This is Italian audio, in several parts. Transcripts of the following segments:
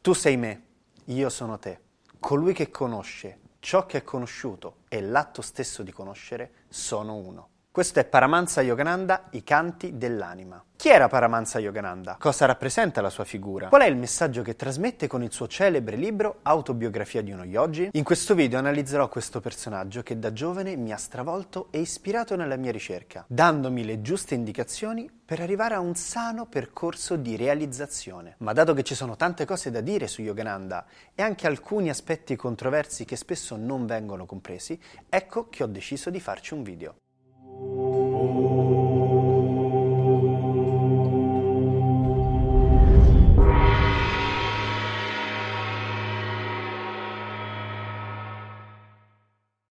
Tu sei me, io sono te. Colui che conosce ciò che è conosciuto e l'atto stesso di conoscere sono uno. Questo è Paramansa Yogananda, i canti dell'anima. Chi era Paramansa Yogananda? Cosa rappresenta la sua figura? Qual è il messaggio che trasmette con il suo celebre libro Autobiografia di uno yogi? In questo video analizzerò questo personaggio che da giovane mi ha stravolto e ispirato nella mia ricerca, dandomi le giuste indicazioni per arrivare a un sano percorso di realizzazione. Ma dato che ci sono tante cose da dire su Yogananda e anche alcuni aspetti controversi che spesso non vengono compresi, ecco che ho deciso di farci un video. Oh.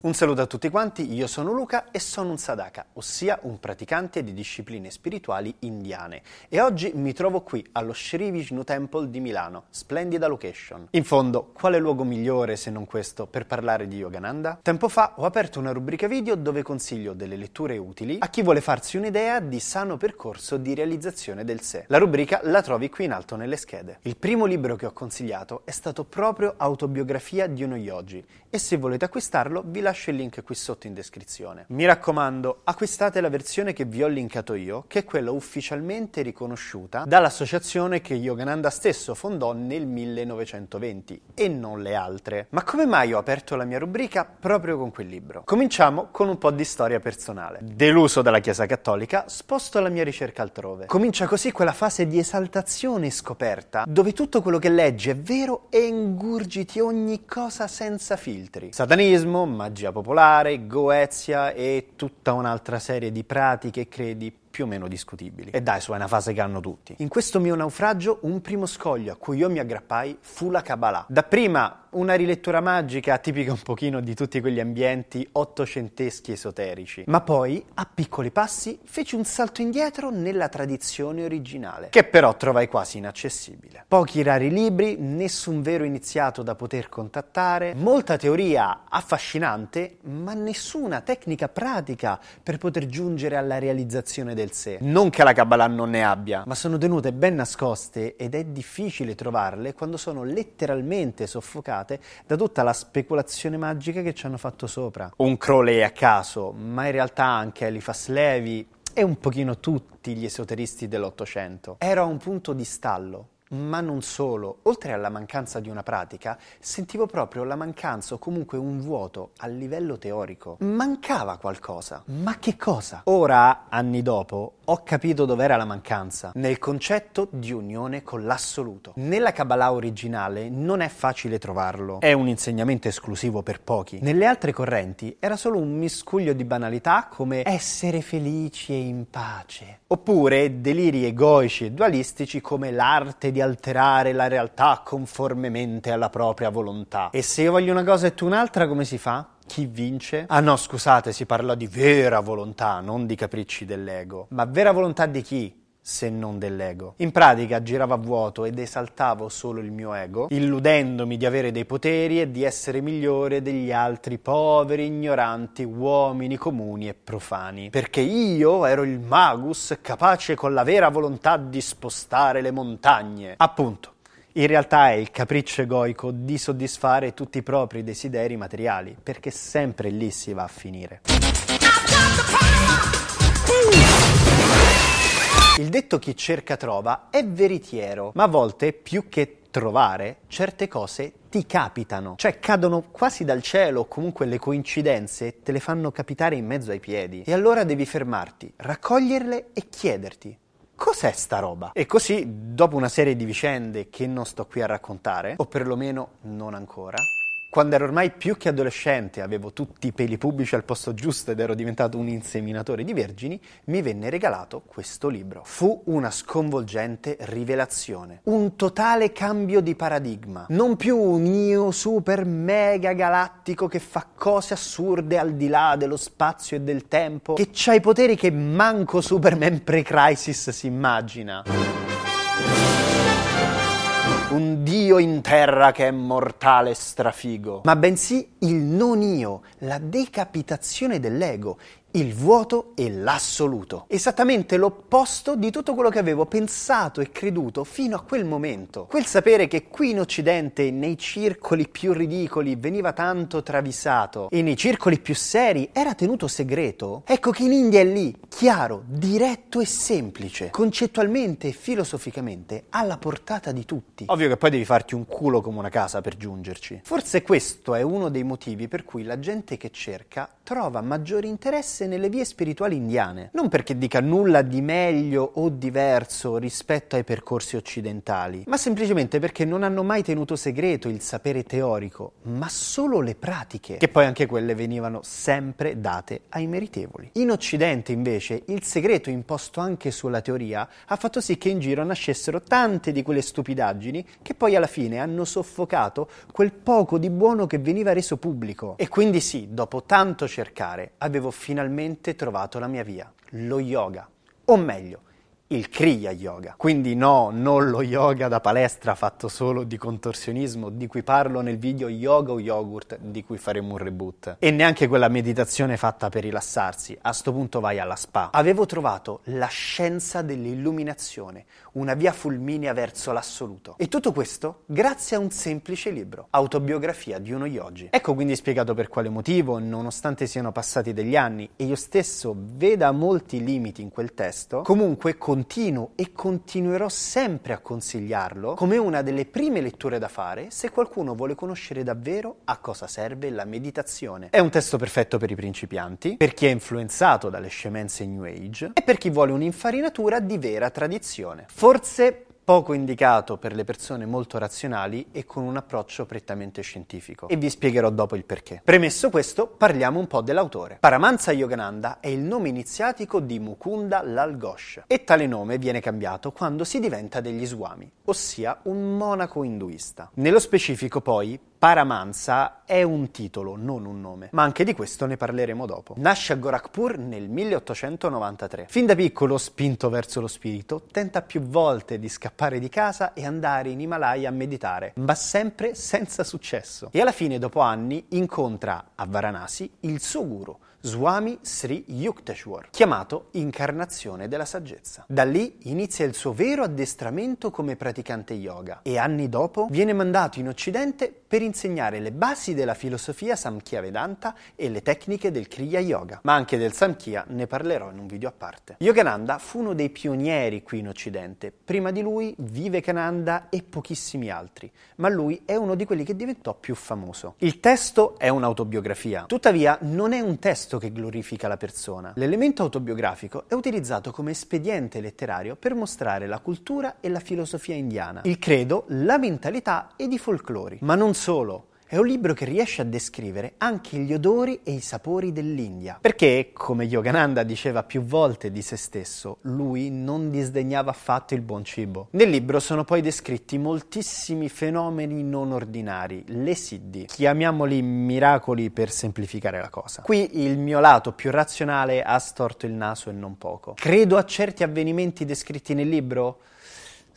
Un saluto a tutti quanti, io sono Luca e sono un sadaka, ossia un praticante di discipline spirituali indiane. E oggi mi trovo qui allo Sri Vishnu Temple di Milano, splendida location. In fondo, quale luogo migliore se non questo per parlare di Yogananda? Tempo fa ho aperto una rubrica video dove consiglio delle letture utili a chi vuole farsi un'idea di sano percorso di realizzazione del sé. La rubrica la trovi qui in alto nelle schede. Il primo libro che ho consigliato è stato proprio Autobiografia di uno yogi e se volete acquistarlo vi lascio il link qui sotto in descrizione. Mi raccomando, acquistate la versione che vi ho linkato io, che è quella ufficialmente riconosciuta dall'associazione che Yogananda stesso fondò nel 1920 e non le altre. Ma come mai ho aperto la mia rubrica proprio con quel libro? Cominciamo con un po' di storia personale. Deluso dalla Chiesa Cattolica, sposto la mia ricerca altrove. Comincia così quella fase di esaltazione e scoperta, dove tutto quello che leggi è vero e ingurgiti ogni cosa senza filtri. Satanismo, magia popolare, goezia e tutta un'altra serie di pratiche credi più o meno discutibili. E dai, su, è una fase che hanno tutti. In questo mio naufragio, un primo scoglio a cui io mi aggrappai fu la Kabbalah. Dapprima una rilettura magica tipica un pochino di tutti quegli ambienti ottocenteschi esoterici, ma poi, a piccoli passi, feci un salto indietro nella tradizione originale, che però trovai quasi inaccessibile. Pochi rari libri, nessun vero iniziato da poter contattare, molta teoria affascinante, ma nessuna tecnica pratica per poter giungere alla realizzazione del sé. Non che la Kabbalah non ne abbia, ma sono tenute ben nascoste ed è difficile trovarle quando sono letteralmente soffocate da tutta la speculazione magica che ci hanno fatto sopra. Un Crowley a caso, ma in realtà anche Eliphas Levi e un pochino tutti gli esoteristi dell'Ottocento. Era un punto di stallo ma non solo, oltre alla mancanza di una pratica, sentivo proprio la mancanza o comunque un vuoto a livello teorico. Mancava qualcosa. Ma che cosa? Ora, anni dopo, ho capito dov'era la mancanza, nel concetto di unione con l'assoluto. Nella Kabbalah originale non è facile trovarlo, è un insegnamento esclusivo per pochi. Nelle altre correnti era solo un miscuglio di banalità come essere felici e in pace, oppure deliri egoici e dualistici come l'arte di alterare la realtà conformemente alla propria volontà. E se io voglio una cosa e tu un'altra, come si fa? chi vince? Ah no, scusate, si parla di vera volontà, non di capricci dell'ego. Ma vera volontà di chi? Se non dell'ego. In pratica giravo a vuoto ed esaltavo solo il mio ego, illudendomi di avere dei poteri e di essere migliore degli altri poveri, ignoranti uomini comuni e profani. Perché io ero il magus capace con la vera volontà di spostare le montagne. Appunto. In realtà è il capriccio egoico di soddisfare tutti i propri desideri materiali, perché sempre lì si va a finire. Il detto chi cerca trova è veritiero, ma a volte più che trovare, certe cose ti capitano, cioè cadono quasi dal cielo comunque le coincidenze te le fanno capitare in mezzo ai piedi. E allora devi fermarti, raccoglierle e chiederti cos'è sta roba? E così, dopo una serie di vicende che non sto qui a raccontare, o perlomeno non ancora, Quando ero ormai più che adolescente, avevo tutti i peli pubblici al posto giusto ed ero diventato un inseminatore di vergini, mi venne regalato questo libro. Fu una sconvolgente rivelazione, un totale cambio di paradigma. Non più un io super mega galattico che fa cose assurde al di là dello spazio e del tempo, che ha i poteri che manco Superman pre-crisis si immagina un dio in terra che è mortale strafigo, ma bensì il non io, la decapitazione dell'ego, il vuoto e l'assoluto. Esattamente l'opposto di tutto quello che avevo pensato e creduto fino a quel momento. Quel sapere che qui in Occidente, nei circoli più ridicoli, veniva tanto travisato e nei circoli più seri era tenuto segreto, ecco che in India è lì, chiaro, diretto e semplice, concettualmente e filosoficamente alla portata di tutti. Ovvio che poi devi farti un culo come una casa per giungerci. Forse questo è uno dei motivi per cui la gente che cerca trova interesse interesse nelle vie spirituali indiane, non perché dica nulla di meglio o diverso rispetto ai percorsi occidentali, ma semplicemente perché non hanno mai tenuto segreto il sapere teorico, ma solo le pratiche, che poi anche quelle venivano sempre date ai meritevoli. In Occidente, invece, il segreto imposto anche sulla teoria ha fatto sì che in giro nascessero tante di quelle stupidaggini che poi alla fine hanno soffocato quel poco di buono che veniva reso pubblico. E quindi sì, dopo tanto cercare, avevo finalmente finalmente trovato la mia via, lo yoga. O meglio, il Kriya Yoga. Quindi no, non lo yoga da palestra fatto solo di contorsionismo, di cui parlo nel video Yoga o Yogurt, di cui faremo un reboot. E neanche quella meditazione fatta per rilassarsi, a sto punto vai alla spa. Avevo trovato la scienza dell'illuminazione, una via fulminea verso l'assoluto. E tutto questo grazie a un semplice libro, Autobiografia di uno yogi. Ecco quindi spiegato per quale motivo, nonostante siano passati degli anni e io stesso veda molti limiti in quel testo, comunque con continuo e continuerò sempre a consigliarlo come una delle prime letture da fare se qualcuno vuole conoscere davvero a cosa serve la meditazione. È un testo perfetto per i principianti, per chi è influenzato dalle scemenze New Age e per chi vuole un'infarinatura di vera tradizione. Forse poco indicato per le persone molto razionali e con un approccio prettamente scientifico. E vi spiegherò dopo il perché. Premesso questo, parliamo un po' dell'autore. Paramahansa Yogananda è il nome iniziatico di Mukunda Lal Ghosh e tale nome viene cambiato quando si diventa degli Swami, ossia un monaco induista. Nello specifico poi, Paramansa è un titolo, non un nome, ma anche di questo ne parleremo dopo. Nasce a Gorakhpur nel 1893. Fin da piccolo, spinto verso lo spirito, tenta più volte di scappare di casa e andare in Himalaya a meditare, ma sempre senza successo. E alla fine, dopo anni, incontra a Varanasi il suo guru, Swami Sri Yukteswar, chiamato Incarnazione della Saggezza. Da lì inizia il suo vero addestramento come praticante yoga e anni dopo viene mandato in Occidente per insegnare le basi della filosofia Samkhya Vedanta e le tecniche del Kriya Yoga, ma anche del Samkhya ne parlerò in un video a parte. Yogananda fu uno dei pionieri qui in Occidente, prima di lui Vivekananda e pochissimi altri, ma lui è uno di quelli che diventò più famoso. Il testo è un'autobiografia, tuttavia non è un testo che glorifica la persona. L'elemento autobiografico è utilizzato come espediente letterario per mostrare la cultura e la filosofia indiana, il credo, la mentalità ed i folclori. Ma non solo. È un libro che riesce a descrivere anche gli odori e i sapori dell'India. Perché, come Yogananda diceva più volte di se stesso, lui non disdegnava affatto il buon cibo. Nel libro sono poi descritti moltissimi fenomeni non ordinari, le siddhi. Chiamiamoli miracoli per semplificare la cosa. Qui il mio lato più razionale ha storto il naso e non poco. Credo a certi avvenimenti descritti nel libro?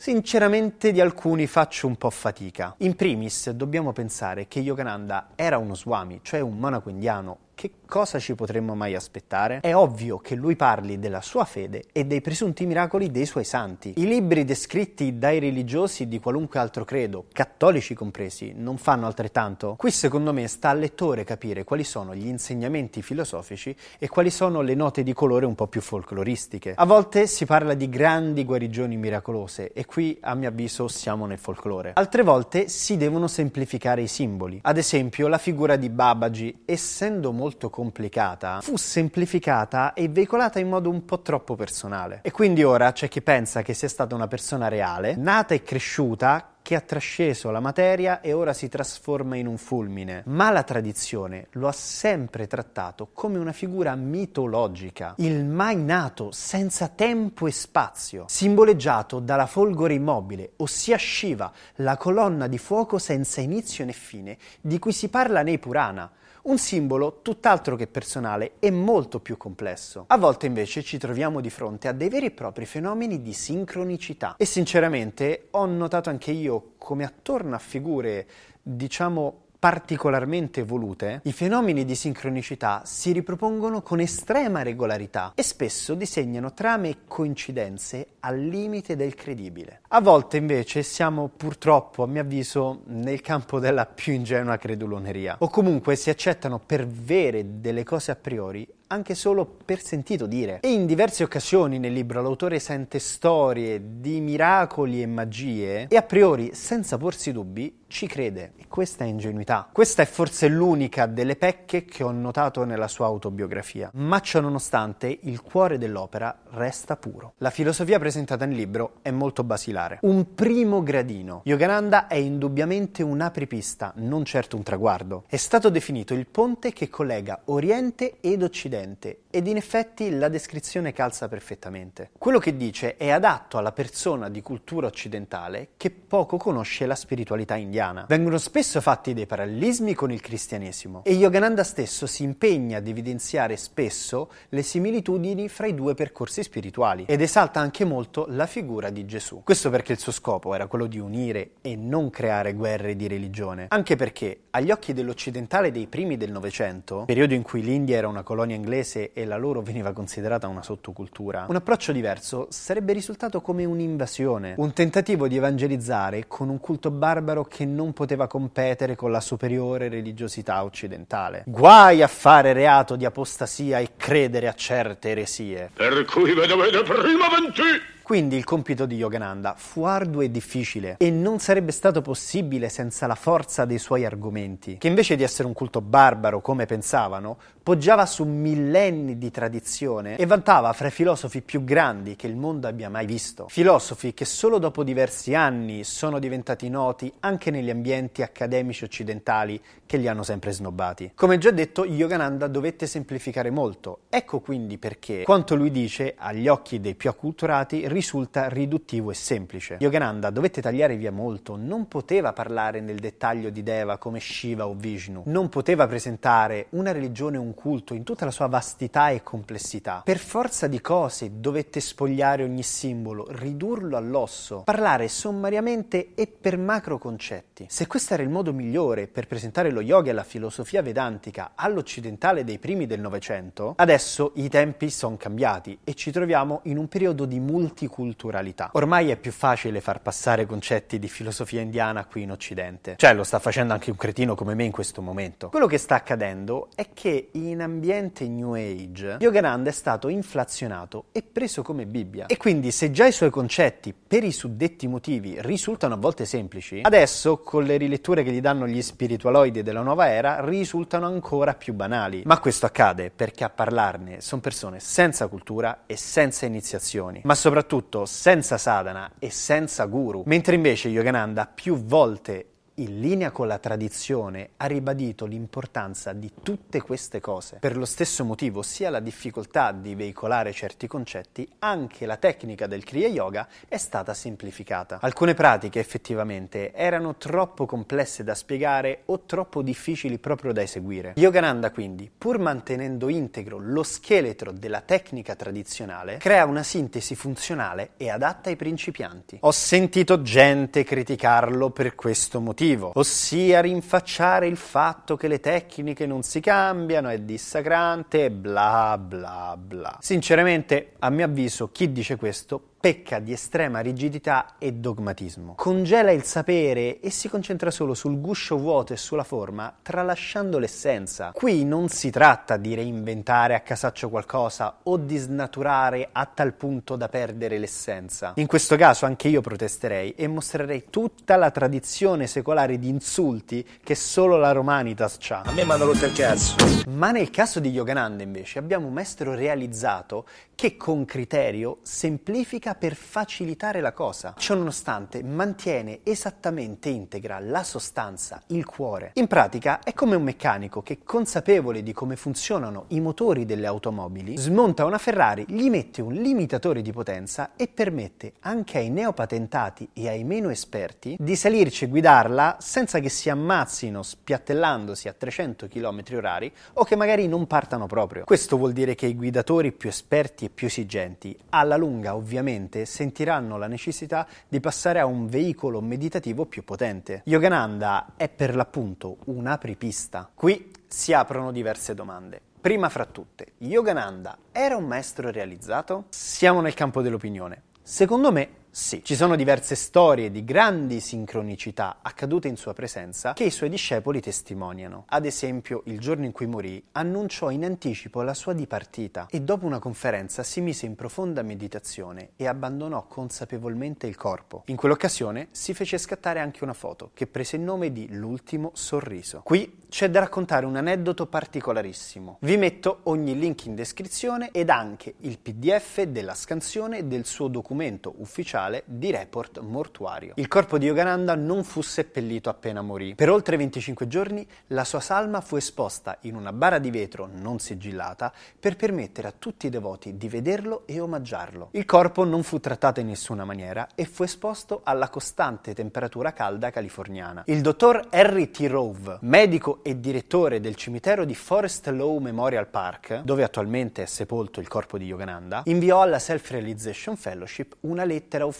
Sinceramente di alcuni faccio un po' fatica. In primis dobbiamo pensare che Yogananda era uno swami, cioè un monaco indiano che cosa ci potremmo mai aspettare? È ovvio che lui parli della sua fede e dei presunti miracoli dei suoi santi. I libri descritti dai religiosi di qualunque altro credo, cattolici compresi, non fanno altrettanto? Qui secondo me sta al lettore capire quali sono gli insegnamenti filosofici e quali sono le note di colore un po' più folcloristiche. A volte si parla di grandi guarigioni miracolose e qui a mio avviso siamo nel folklore. Altre volte si devono semplificare i simboli. Ad esempio la figura di Babaji, essendo molto molto complicata fu semplificata e veicolata in modo un po' troppo personale. E quindi ora c'è chi pensa che sia stata una persona reale, nata e cresciuta che ha trasceso la materia e ora si trasforma in un fulmine. Ma la tradizione lo ha sempre trattato come una figura mitologica, il mai nato senza tempo e spazio, simboleggiato dalla folgore immobile, ossia Shiva, la colonna di fuoco senza inizio né fine, di cui si parla nei Purana un simbolo tutt'altro che personale e molto più complesso. A volte invece ci troviamo di fronte a dei veri e propri fenomeni di sincronicità e sinceramente ho notato anche io come attorno a figure diciamo particolarmente volute, i fenomeni di sincronicità si ripropongono con estrema regolarità e spesso disegnano trame e coincidenze al limite del credibile. A volte invece siamo purtroppo, a mio avviso, nel campo della più ingenua creduloneria, o comunque si accettano per vere delle cose a priori anche solo per sentito dire. E in diverse occasioni nel libro l'autore sente storie di miracoli e magie e a priori, senza porsi dubbi, ci crede. E questa è ingenuità. Questa è forse l'unica delle pecche che ho notato nella sua autobiografia. Ma ciò nonostante, il cuore dell'opera resta puro. La filosofia presentata nel libro è molto basilare. Un primo gradino. Yogananda è indubbiamente un apripista, non certo un traguardo. È stato definito il ponte che collega Oriente ed Occidente Occidente ed in effetti la descrizione calza perfettamente. Quello che dice è adatto alla persona di cultura occidentale che poco conosce la spiritualità indiana. Vengono spesso fatti dei parallelismi con il cristianesimo e Yogananda stesso si impegna ad evidenziare spesso le similitudini fra i due percorsi spirituali ed esalta anche molto la figura di Gesù. Questo perché il suo scopo era quello di unire e non creare guerre di religione, anche perché agli occhi dell'occidentale dei primi del Novecento, periodo in cui l'India era una colonia inglese, inglese e la loro veniva considerata una sottocultura, un approccio diverso sarebbe risultato come un'invasione, un tentativo di evangelizzare con un culto barbaro che non poteva competere con la superiore religiosità occidentale. Guai a fare reato di apostasia e credere a certe eresie. Per cui ve dovete prima ventì quindi il compito di Yogananda fu arduo e difficile e non sarebbe stato possibile senza la forza dei suoi argomenti, che invece di essere un culto barbaro come pensavano, poggiava su millenni di tradizione e vantava fra i filosofi più grandi che il mondo abbia mai visto. Filosofi che solo dopo diversi anni sono diventati noti anche negli ambienti accademici occidentali che li hanno sempre snobbati. Come già detto, Yogananda dovette semplificare molto. Ecco quindi perché quanto lui dice, agli occhi dei più acculturati, risulta riduttivo e semplice. Yogananda dovette tagliare via molto, non poteva parlare nel dettaglio di Deva come Shiva o Vishnu, non poteva presentare una religione o culto in tutta la sua vastità e complessità. Per forza di cose dovette spogliare ogni simbolo, ridurlo all'osso, parlare sommariamente e per macro concetti. Se questo era il modo migliore per presentare lo yoga e la filosofia vedantica all'occidentale dei primi del Novecento, adesso i tempi sono cambiati e ci troviamo in un periodo di multi multiculturalità. Ormai è più facile far passare concetti di filosofia indiana qui in Occidente. Cioè, lo sta facendo anche un cretino come me in questo momento. Quello che sta accadendo è che in ambiente New Age Yogananda è stato inflazionato e preso come Bibbia. E quindi se già i suoi concetti per i suddetti motivi risultano a volte semplici, adesso con le riletture che gli danno gli spiritualoidi della nuova era risultano ancora più banali. Ma questo accade perché a parlarne sono persone senza cultura e senza iniziazioni, ma soprattutto senza sadhana e senza guru, mentre invece Yogananda più volte in linea con la tradizione, ha ribadito l'importanza di tutte queste cose. Per lo stesso motivo, sia la difficoltà di veicolare certi concetti, anche la tecnica del Kriya Yoga è stata semplificata. Alcune pratiche effettivamente erano troppo complesse da spiegare o troppo difficili proprio da eseguire. Yogananda quindi, pur mantenendo integro lo scheletro della tecnica tradizionale, crea una sintesi funzionale e adatta ai principianti. Ho sentito gente criticarlo per questo motivo motivo, ossia rinfacciare il fatto che le tecniche non si cambiano, è dissacrante, bla bla bla. Sinceramente, a mio avviso, chi dice questo pecca di estrema rigidità e dogmatismo. Congela il sapere e si concentra solo sul guscio vuoto e sulla forma, tralasciando l'essenza. Qui non si tratta di reinventare a casaccio qualcosa o di snaturare a tal punto da perdere l'essenza. In questo caso anche io protesterei e mostrerei tutta la tradizione secolare di insulti che solo la Romanitas ha. A me mi hanno rotto il cazzo. Ma nel caso di Yogananda invece abbiamo un maestro realizzato che con criterio semplifica per facilitare la cosa. Ciononostante mantiene esattamente integra la sostanza, il cuore. In pratica è come un meccanico che consapevole di come funzionano i motori delle automobili, smonta una Ferrari, gli mette un limitatore di potenza e permette anche ai neopatentati e ai meno esperti di salirci e guidarla senza che si ammazzino spiattellandosi a 300 km orari o che magari non partano proprio. Questo vuol dire che i guidatori più esperti e più esigenti, alla lunga ovviamente, sentiranno la necessità di passare a un veicolo meditativo più potente. Yogananda è per l'appunto un apripista. Qui si aprono diverse domande. Prima fra tutte, Yogananda era un maestro realizzato? Siamo nel campo dell'opinione. Secondo me sì, ci sono diverse storie di grandi sincronicità accadute in sua presenza che i suoi discepoli testimoniano. Ad esempio, il giorno in cui morì, annunciò in anticipo la sua dipartita e dopo una conferenza si mise in profonda meditazione e abbandonò consapevolmente il corpo. In quell'occasione si fece scattare anche una foto che prese il nome di L'ultimo sorriso. Qui c'è da raccontare un aneddoto particolarissimo. Vi metto ogni link in descrizione ed anche il PDF della scansione del suo documento ufficiale ufficiale di report mortuario. Il corpo di Yogananda non fu seppellito appena morì. Per oltre 25 giorni la sua salma fu esposta in una bara di vetro non sigillata per permettere a tutti i devoti di vederlo e omaggiarlo. Il corpo non fu trattato in nessuna maniera e fu esposto alla costante temperatura calda californiana. Il dottor Harry T. Rove, medico e direttore del cimitero di Forest Law Memorial Park, dove attualmente è sepolto il corpo di Yogananda, inviò alla Self Realization Fellowship una lettera ufficiale,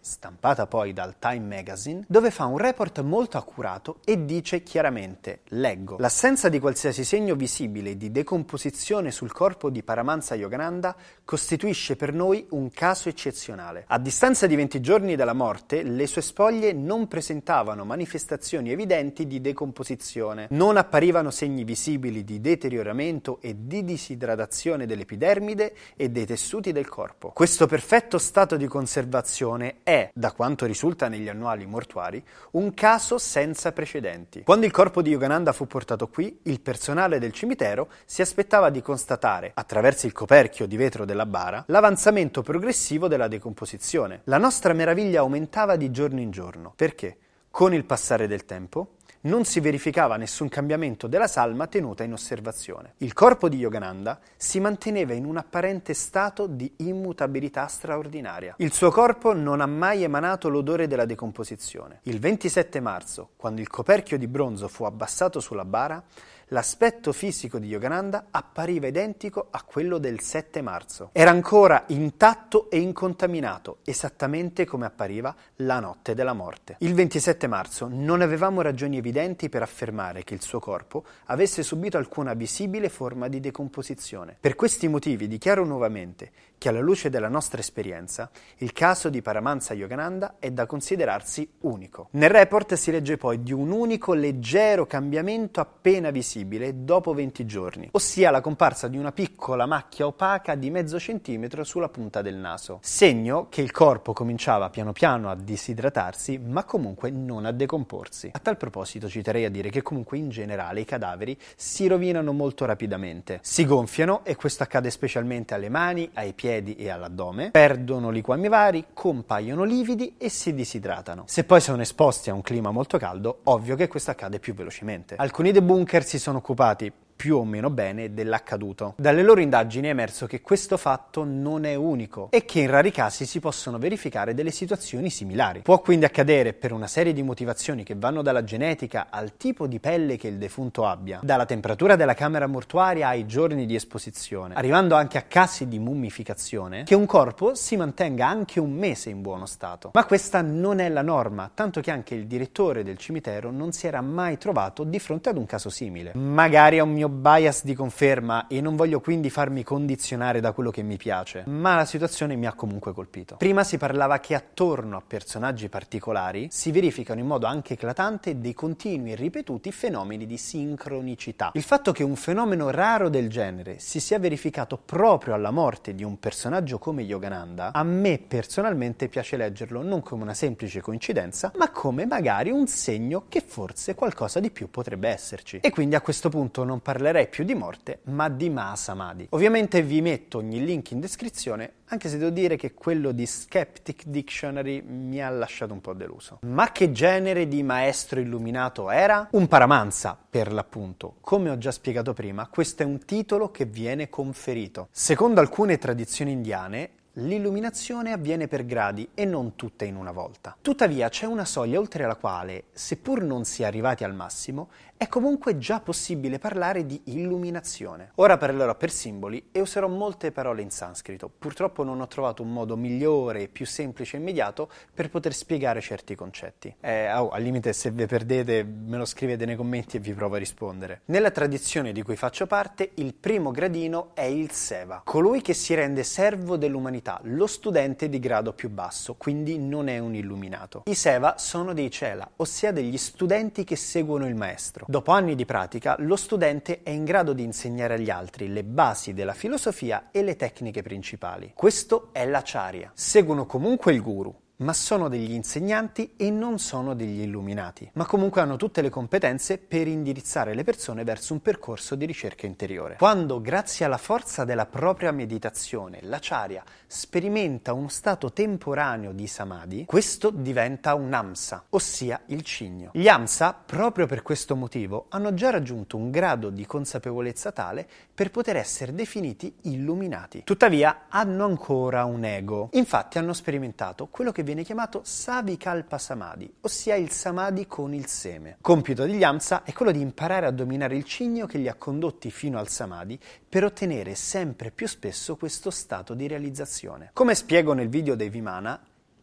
stampata poi dal Time Magazine, dove fa un report molto accurato e dice chiaramente, leggo, l'assenza di qualsiasi segno visibile di decomposizione sul corpo di Paramansa Yogananda costituisce per noi un caso eccezionale. A distanza di 20 giorni dalla morte, le sue spoglie non presentavano manifestazioni evidenti di decomposizione, non apparivano segni visibili di deterioramento e di disidratazione dell'epidermide e dei tessuti del corpo. Questo perfetto stato di conservazione situazione è, da quanto risulta negli annuali mortuari, un caso senza precedenti. Quando il corpo di Yogananda fu portato qui, il personale del cimitero si aspettava di constatare, attraverso il coperchio di vetro della bara, l'avanzamento progressivo della decomposizione. La nostra meraviglia aumentava di giorno in giorno. Perché? Con il passare del tempo, non si verificava nessun cambiamento della salma tenuta in osservazione. Il corpo di Yogananda si manteneva in un apparente stato di immutabilità straordinaria. Il suo corpo non ha mai emanato l'odore della decomposizione. Il 27 marzo, quando il coperchio di bronzo fu abbassato sulla bara, l'aspetto fisico di Yogananda appariva identico a quello del 7 marzo. Era ancora intatto e incontaminato, esattamente come appariva la notte della morte. Il 27 marzo non avevamo ragioni evidenti per affermare che il suo corpo avesse subito alcuna visibile forma di decomposizione. Per questi motivi dichiaro nuovamente che alla luce della nostra esperienza il caso di Paramansa Yogananda è da considerarsi unico. Nel report si legge poi di un unico leggero cambiamento appena visibile possibile dopo 20 giorni, ossia la comparsa di una piccola macchia opaca di mezzo centimetro sulla punta del naso, segno che il corpo cominciava piano piano a disidratarsi, ma comunque non a decomporsi. A tal proposito ci terrei a dire che comunque in generale i cadaveri si rovinano molto rapidamente, si gonfiano e questo accade specialmente alle mani, ai piedi e all'addome, perdono liquami vari, compaiono lividi e si disidratano. Se poi sono esposti a un clima molto caldo, ovvio che questo accade più velocemente. Alcuni debunker si sono sono occupati più o meno bene dell'accaduto. Dalle loro indagini è emerso che questo fatto non è unico e che in rari casi si possono verificare delle situazioni similari. Può quindi accadere per una serie di motivazioni che vanno dalla genetica al tipo di pelle che il defunto abbia, dalla temperatura della camera mortuaria ai giorni di esposizione, arrivando anche a casi di mummificazione, che un corpo si mantenga anche un mese in buono stato. Ma questa non è la norma, tanto che anche il direttore del cimitero non si era mai trovato di fronte ad un caso simile. Magari a un mio mio bias di conferma e non voglio quindi farmi condizionare da quello che mi piace, ma la situazione mi ha comunque colpito. Prima si parlava che attorno a personaggi particolari si verificano in modo anche eclatante dei continui e ripetuti fenomeni di sincronicità. Il fatto che un fenomeno raro del genere si sia verificato proprio alla morte di un personaggio come Yogananda, a me personalmente piace leggerlo non come una semplice coincidenza, ma come magari un segno che forse qualcosa di più potrebbe esserci. E quindi a questo punto non parliamo parlerei più di morte, ma di Mahasamadhi. Ovviamente vi metto ogni link in descrizione, anche se devo dire che quello di Skeptic Dictionary mi ha lasciato un po' deluso. Ma che genere di maestro illuminato era? Un paramansa, per l'appunto. Come ho già spiegato prima, questo è un titolo che viene conferito. Secondo alcune tradizioni indiane, L'illuminazione avviene per gradi e non tutte in una volta. Tuttavia c'è una soglia oltre la quale, seppur non si è arrivati al massimo, è comunque già possibile parlare di illuminazione. Ora parlerò per simboli e userò molte parole in sanscrito. Purtroppo non ho trovato un modo migliore più semplice e immediato per poter spiegare certi concetti. Eh, oh, al limite se vi perdete me lo scrivete nei commenti e vi provo a rispondere. Nella tradizione di cui faccio parte, il primo gradino è il Seva, colui che si rende servo dell'umanità, lo studente di grado più basso, quindi non è un illuminato. I Seva sono dei Cela, ossia degli studenti che seguono il maestro. Dopo anni di pratica, lo studente è in grado di insegnare agli altri le basi della filosofia e le tecniche principali. Questo è l'acciaria. Seguono comunque il guru, ma sono degli insegnanti e non sono degli illuminati, ma comunque hanno tutte le competenze per indirizzare le persone verso un percorso di ricerca interiore. Quando, grazie alla forza della propria meditazione, l'acciaria sperimenta uno stato temporaneo di samadhi, questo diventa un amsa, ossia il cigno. Gli amsa, proprio per questo motivo, hanno già raggiunto un grado di consapevolezza tale per poter essere definiti illuminati. Tuttavia, hanno ancora un ego. Infatti hanno sperimentato quello che viene chiamato Savikalpa Samadhi, ossia il Samadhi con il seme. Compito degli Amsa è quello di imparare a dominare il cigno che li ha condotti fino al Samadhi per ottenere sempre più spesso questo stato di realizzazione. Come spiego nel video dei Vimana,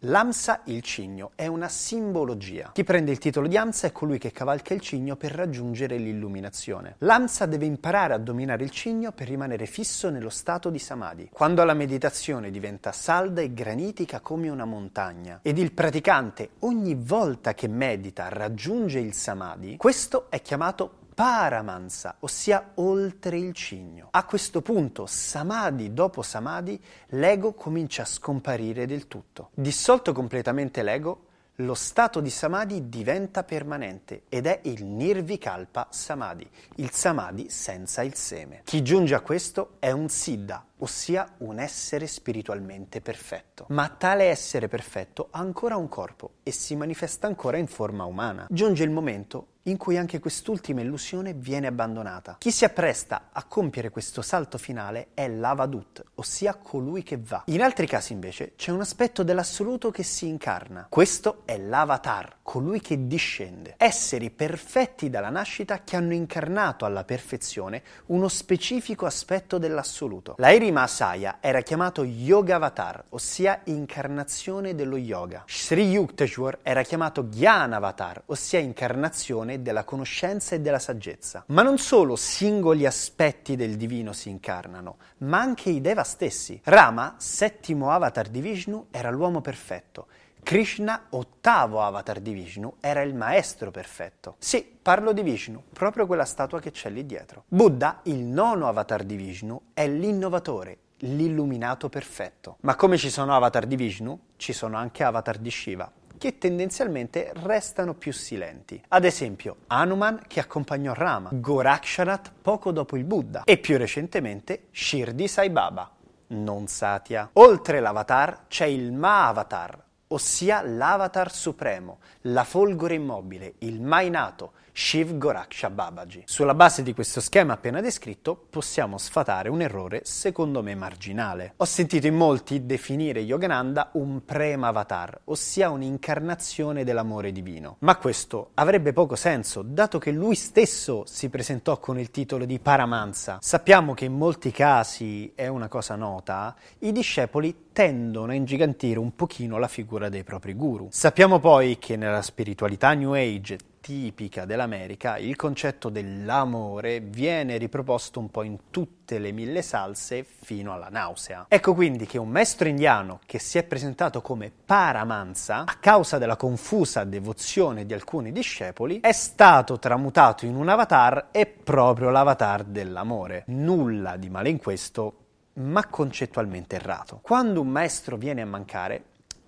L'Amsa, il cigno, è una simbologia. Chi prende il titolo di Amsa è colui che cavalca il cigno per raggiungere l'illuminazione. L'Amsa deve imparare a dominare il cigno per rimanere fisso nello stato di Samadhi, quando la meditazione diventa salda e granitica come una montagna, ed il praticante ogni volta che medita raggiunge il Samadhi, questo è chiamato Paramansa, ossia oltre il cigno. A questo punto, samadhi dopo samadhi, l'ego comincia a scomparire del tutto. Dissolto completamente l'ego, lo stato di samadhi diventa permanente ed è il nirvikalpa samadhi, il samadhi senza il seme. Chi giunge a questo è un siddha, ossia un essere spiritualmente perfetto. Ma tale essere perfetto ha ancora un corpo e si manifesta ancora in forma umana. Giunge il momento in cui anche quest'ultima illusione viene abbandonata. Chi si appresta a compiere questo salto finale è l'avadut, ossia colui che va. In altri casi invece c'è un aspetto dell'assoluto che si incarna. Questo è l'avatar, colui che discende. Esseri perfetti dalla nascita che hanno incarnato alla perfezione uno specifico aspetto dell'assoluto. L'airi Mahasaya era chiamato Yoga Avatar, ossia incarnazione dello yoga. Sri Yukteswar era chiamato Jnana Avatar, ossia incarnazione della conoscenza e della saggezza. Ma non solo singoli aspetti del divino si incarnano, ma anche i Deva stessi. Rama, settimo avatar di Vishnu, era l'uomo perfetto. Krishna, ottavo avatar di Vishnu, era il maestro perfetto. Sì, parlo di Vishnu, proprio quella statua che c'è lì dietro. Buddha, il nono avatar di Vishnu, è l'innovatore, l'illuminato perfetto. Ma come ci sono avatar di Vishnu, ci sono anche avatar di Shiva che tendenzialmente restano più silenti. Ad esempio, Hanuman che accompagnò Rama, Gorakshanath poco dopo il Buddha e più recentemente Shirdi Sai Baba, non Satya. Oltre l'avatar c'è il Mahavatar, ossia l'avatar supremo, la folgore immobile, il mai nato, Shiv Goraksha Babaji. Sulla base di questo schema appena descritto possiamo sfatare un errore secondo me marginale. Ho sentito in molti definire Yogananda un prema avatar, ossia un'incarnazione dell'amore divino. Ma questo avrebbe poco senso, dato che lui stesso si presentò con il titolo di Paramansa. Sappiamo che in molti casi, è una cosa nota, i discepoli tendono a ingigantire un pochino la figura dei propri guru. Sappiamo poi che nella spiritualità New Age tipica dell'America, il concetto dell'amore viene riproposto un po' in tutte le mille salse fino alla nausea. Ecco quindi che un maestro indiano che si è presentato come Paramansa, a causa della confusa devozione di alcuni discepoli, è stato tramutato in un avatar e proprio l'avatar dell'amore. Nulla di male in questo, ma concettualmente errato. Quando un maestro viene a mancare,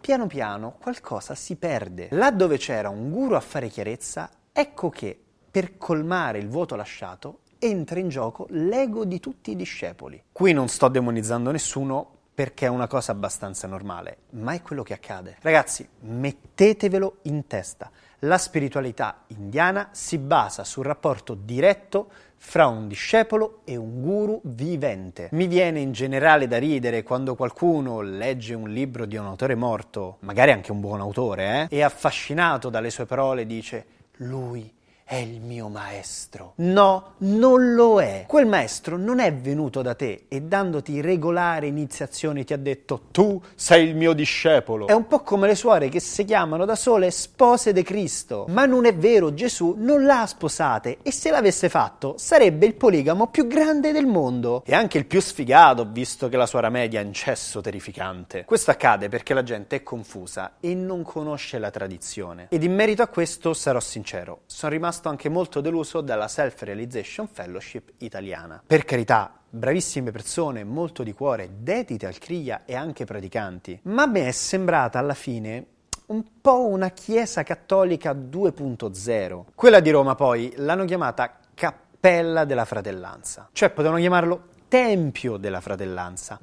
piano piano qualcosa si perde. Là dove c'era un guru a fare chiarezza, ecco che per colmare il vuoto lasciato entra in gioco l'ego di tutti i discepoli. Qui non sto demonizzando nessuno perché è una cosa abbastanza normale, ma è quello che accade. Ragazzi, mettetevelo in testa. La spiritualità indiana si basa sul rapporto diretto fra un discepolo e un guru vivente. Mi viene in generale da ridere quando qualcuno legge un libro di un autore morto, magari anche un buon autore, eh, e affascinato dalle sue parole dice lui è il mio maestro. No, non lo è. Quel maestro non è venuto da te e dandoti regolare iniziazioni ti ha detto tu sei il mio discepolo. È un po' come le suore che si chiamano da sole spose di Cristo. Ma non è vero, Gesù non l'ha sposate e se l'avesse fatto sarebbe il poligamo più grande del mondo e anche il più sfigato visto che la suora media è un cesso terrificante. Questo accade perché la gente è confusa e non conosce la tradizione. Ed in merito a questo sarò sincero, sono rimasto rimasto anche molto deluso dalla Self-Realization Fellowship italiana. Per carità, bravissime persone, molto di cuore, dedite al CRIA e anche praticanti, ma a me è sembrata alla fine un po' una chiesa cattolica 2.0. Quella di Roma poi l'hanno chiamata Cappella della Fratellanza, cioè potevano chiamarlo Tempio della Fratellanza,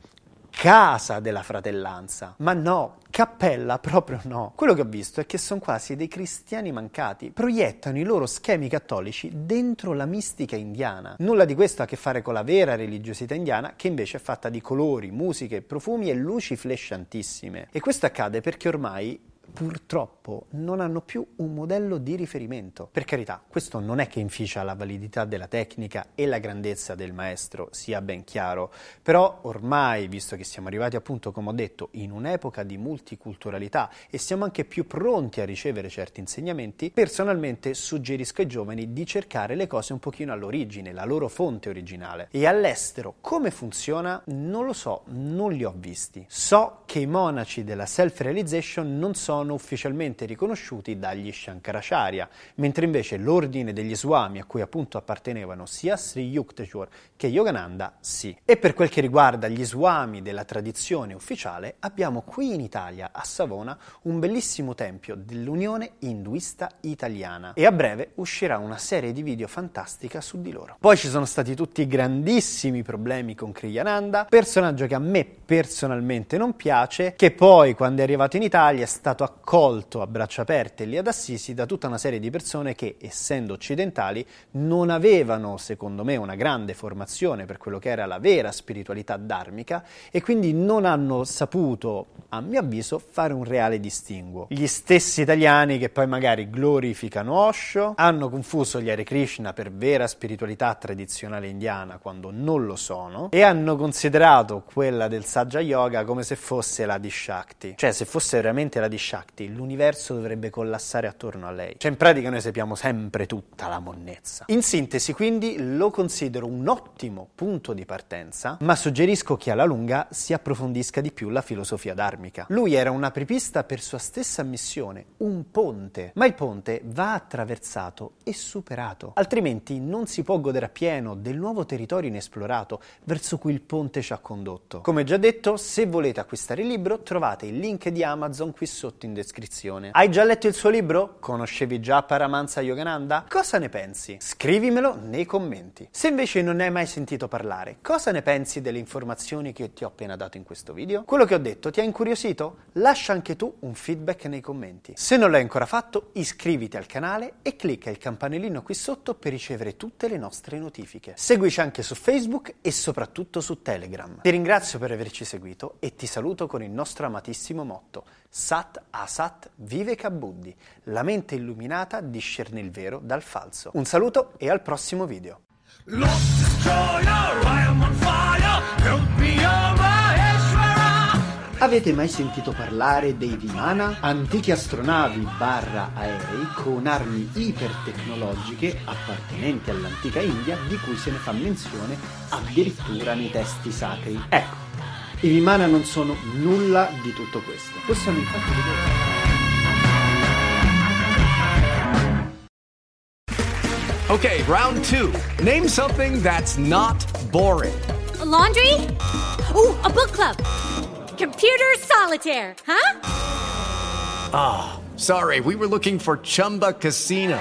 casa della fratellanza. Ma no, cappella proprio no. Quello che ho visto è che sono quasi dei cristiani mancati. Proiettano i loro schemi cattolici dentro la mistica indiana. Nulla di questo ha a che fare con la vera religiosità indiana, che invece è fatta di colori, musiche, profumi e luci flashantissime. E questo accade perché ormai purtroppo non hanno più un modello di riferimento. Per carità, questo non è che inficia la validità della tecnica e la grandezza del maestro, sia ben chiaro, però ormai, visto che siamo arrivati appunto, come ho detto, in un'epoca di multiculturalità e siamo anche più pronti a ricevere certi insegnamenti, personalmente suggerisco ai giovani di cercare le cose un pochino all'origine, la loro fonte originale. E all'estero come funziona? Non lo so, non li ho visti. So che i monaci della self-realization non sono sono ufficialmente riconosciuti dagli Shankaracharya, mentre invece l'ordine degli Swami a cui appunto appartenevano sia Sri Yukteswar che Yogananda sì. E per quel che riguarda gli Swami della tradizione ufficiale, abbiamo qui in Italia, a Savona, un bellissimo tempio dell'Unione Induista Italiana e a breve uscirà una serie di video fantastica su di loro. Poi ci sono stati tutti grandissimi problemi con Kriyananda, personaggio che a me personalmente non piace, che poi quando è arrivato in Italia è stato accolto a braccia aperte lì ad Assisi da tutta una serie di persone che, essendo occidentali, non avevano, secondo me, una grande formazione per quello che era la vera spiritualità dharmica e quindi non hanno saputo, a mio avviso, fare un reale distinguo. Gli stessi italiani che poi magari glorificano Osho hanno confuso gli Hare Krishna per vera spiritualità tradizionale indiana quando non lo sono e hanno considerato quella del Sajja Yoga come se fosse la Dishakti, cioè se fosse veramente la Dishakti Shakti, l'universo dovrebbe collassare attorno a lei. Cioè in pratica noi sappiamo sempre tutta la monnezza. In sintesi quindi lo considero un ottimo punto di partenza, ma suggerisco che alla lunga si approfondisca di più la filosofia dharmica. Lui era un apripista per sua stessa missione, un ponte, ma il ponte va attraversato e superato, altrimenti non si può godere appieno del nuovo territorio inesplorato verso cui il ponte ci ha condotto. Come già detto, se volete acquistare il libro trovate il link di Amazon qui sotto in descrizione. Hai già letto il suo libro? Conoscevi già Paramansa Yogananda? Cosa ne pensi? Scrivimelo nei commenti. Se invece non ne hai mai sentito parlare, cosa ne pensi delle informazioni che ti ho appena dato in questo video? Quello che ho detto ti ha incuriosito? Lascia anche tu un feedback nei commenti. Se non l'hai ancora fatto, iscriviti al canale e clicca il campanellino qui sotto per ricevere tutte le nostre notifiche. Seguici anche su Facebook e soprattutto su Telegram. Ti ringrazio per averci seguito e ti saluto con il nostro amatissimo motto Sat Asat Viveka Buddhi, la mente illuminata discerne il vero dal falso. Un saluto e al prossimo video. Avete mai sentito parlare dei Vimana? Antiche astronavi barra aerei con armi ipertecnologiche appartenenti all'antica India di cui se ne fa menzione addirittura nei testi sacri. Ecco, i Vimana non sono nulla di tutto questo. Possiamo infatti vedere. Okay, round two. Name something that's not boring. A laundry? Ooh, a book club. Computer solitaire, huh? Ah, oh, sorry, we were looking for Chumba Casino.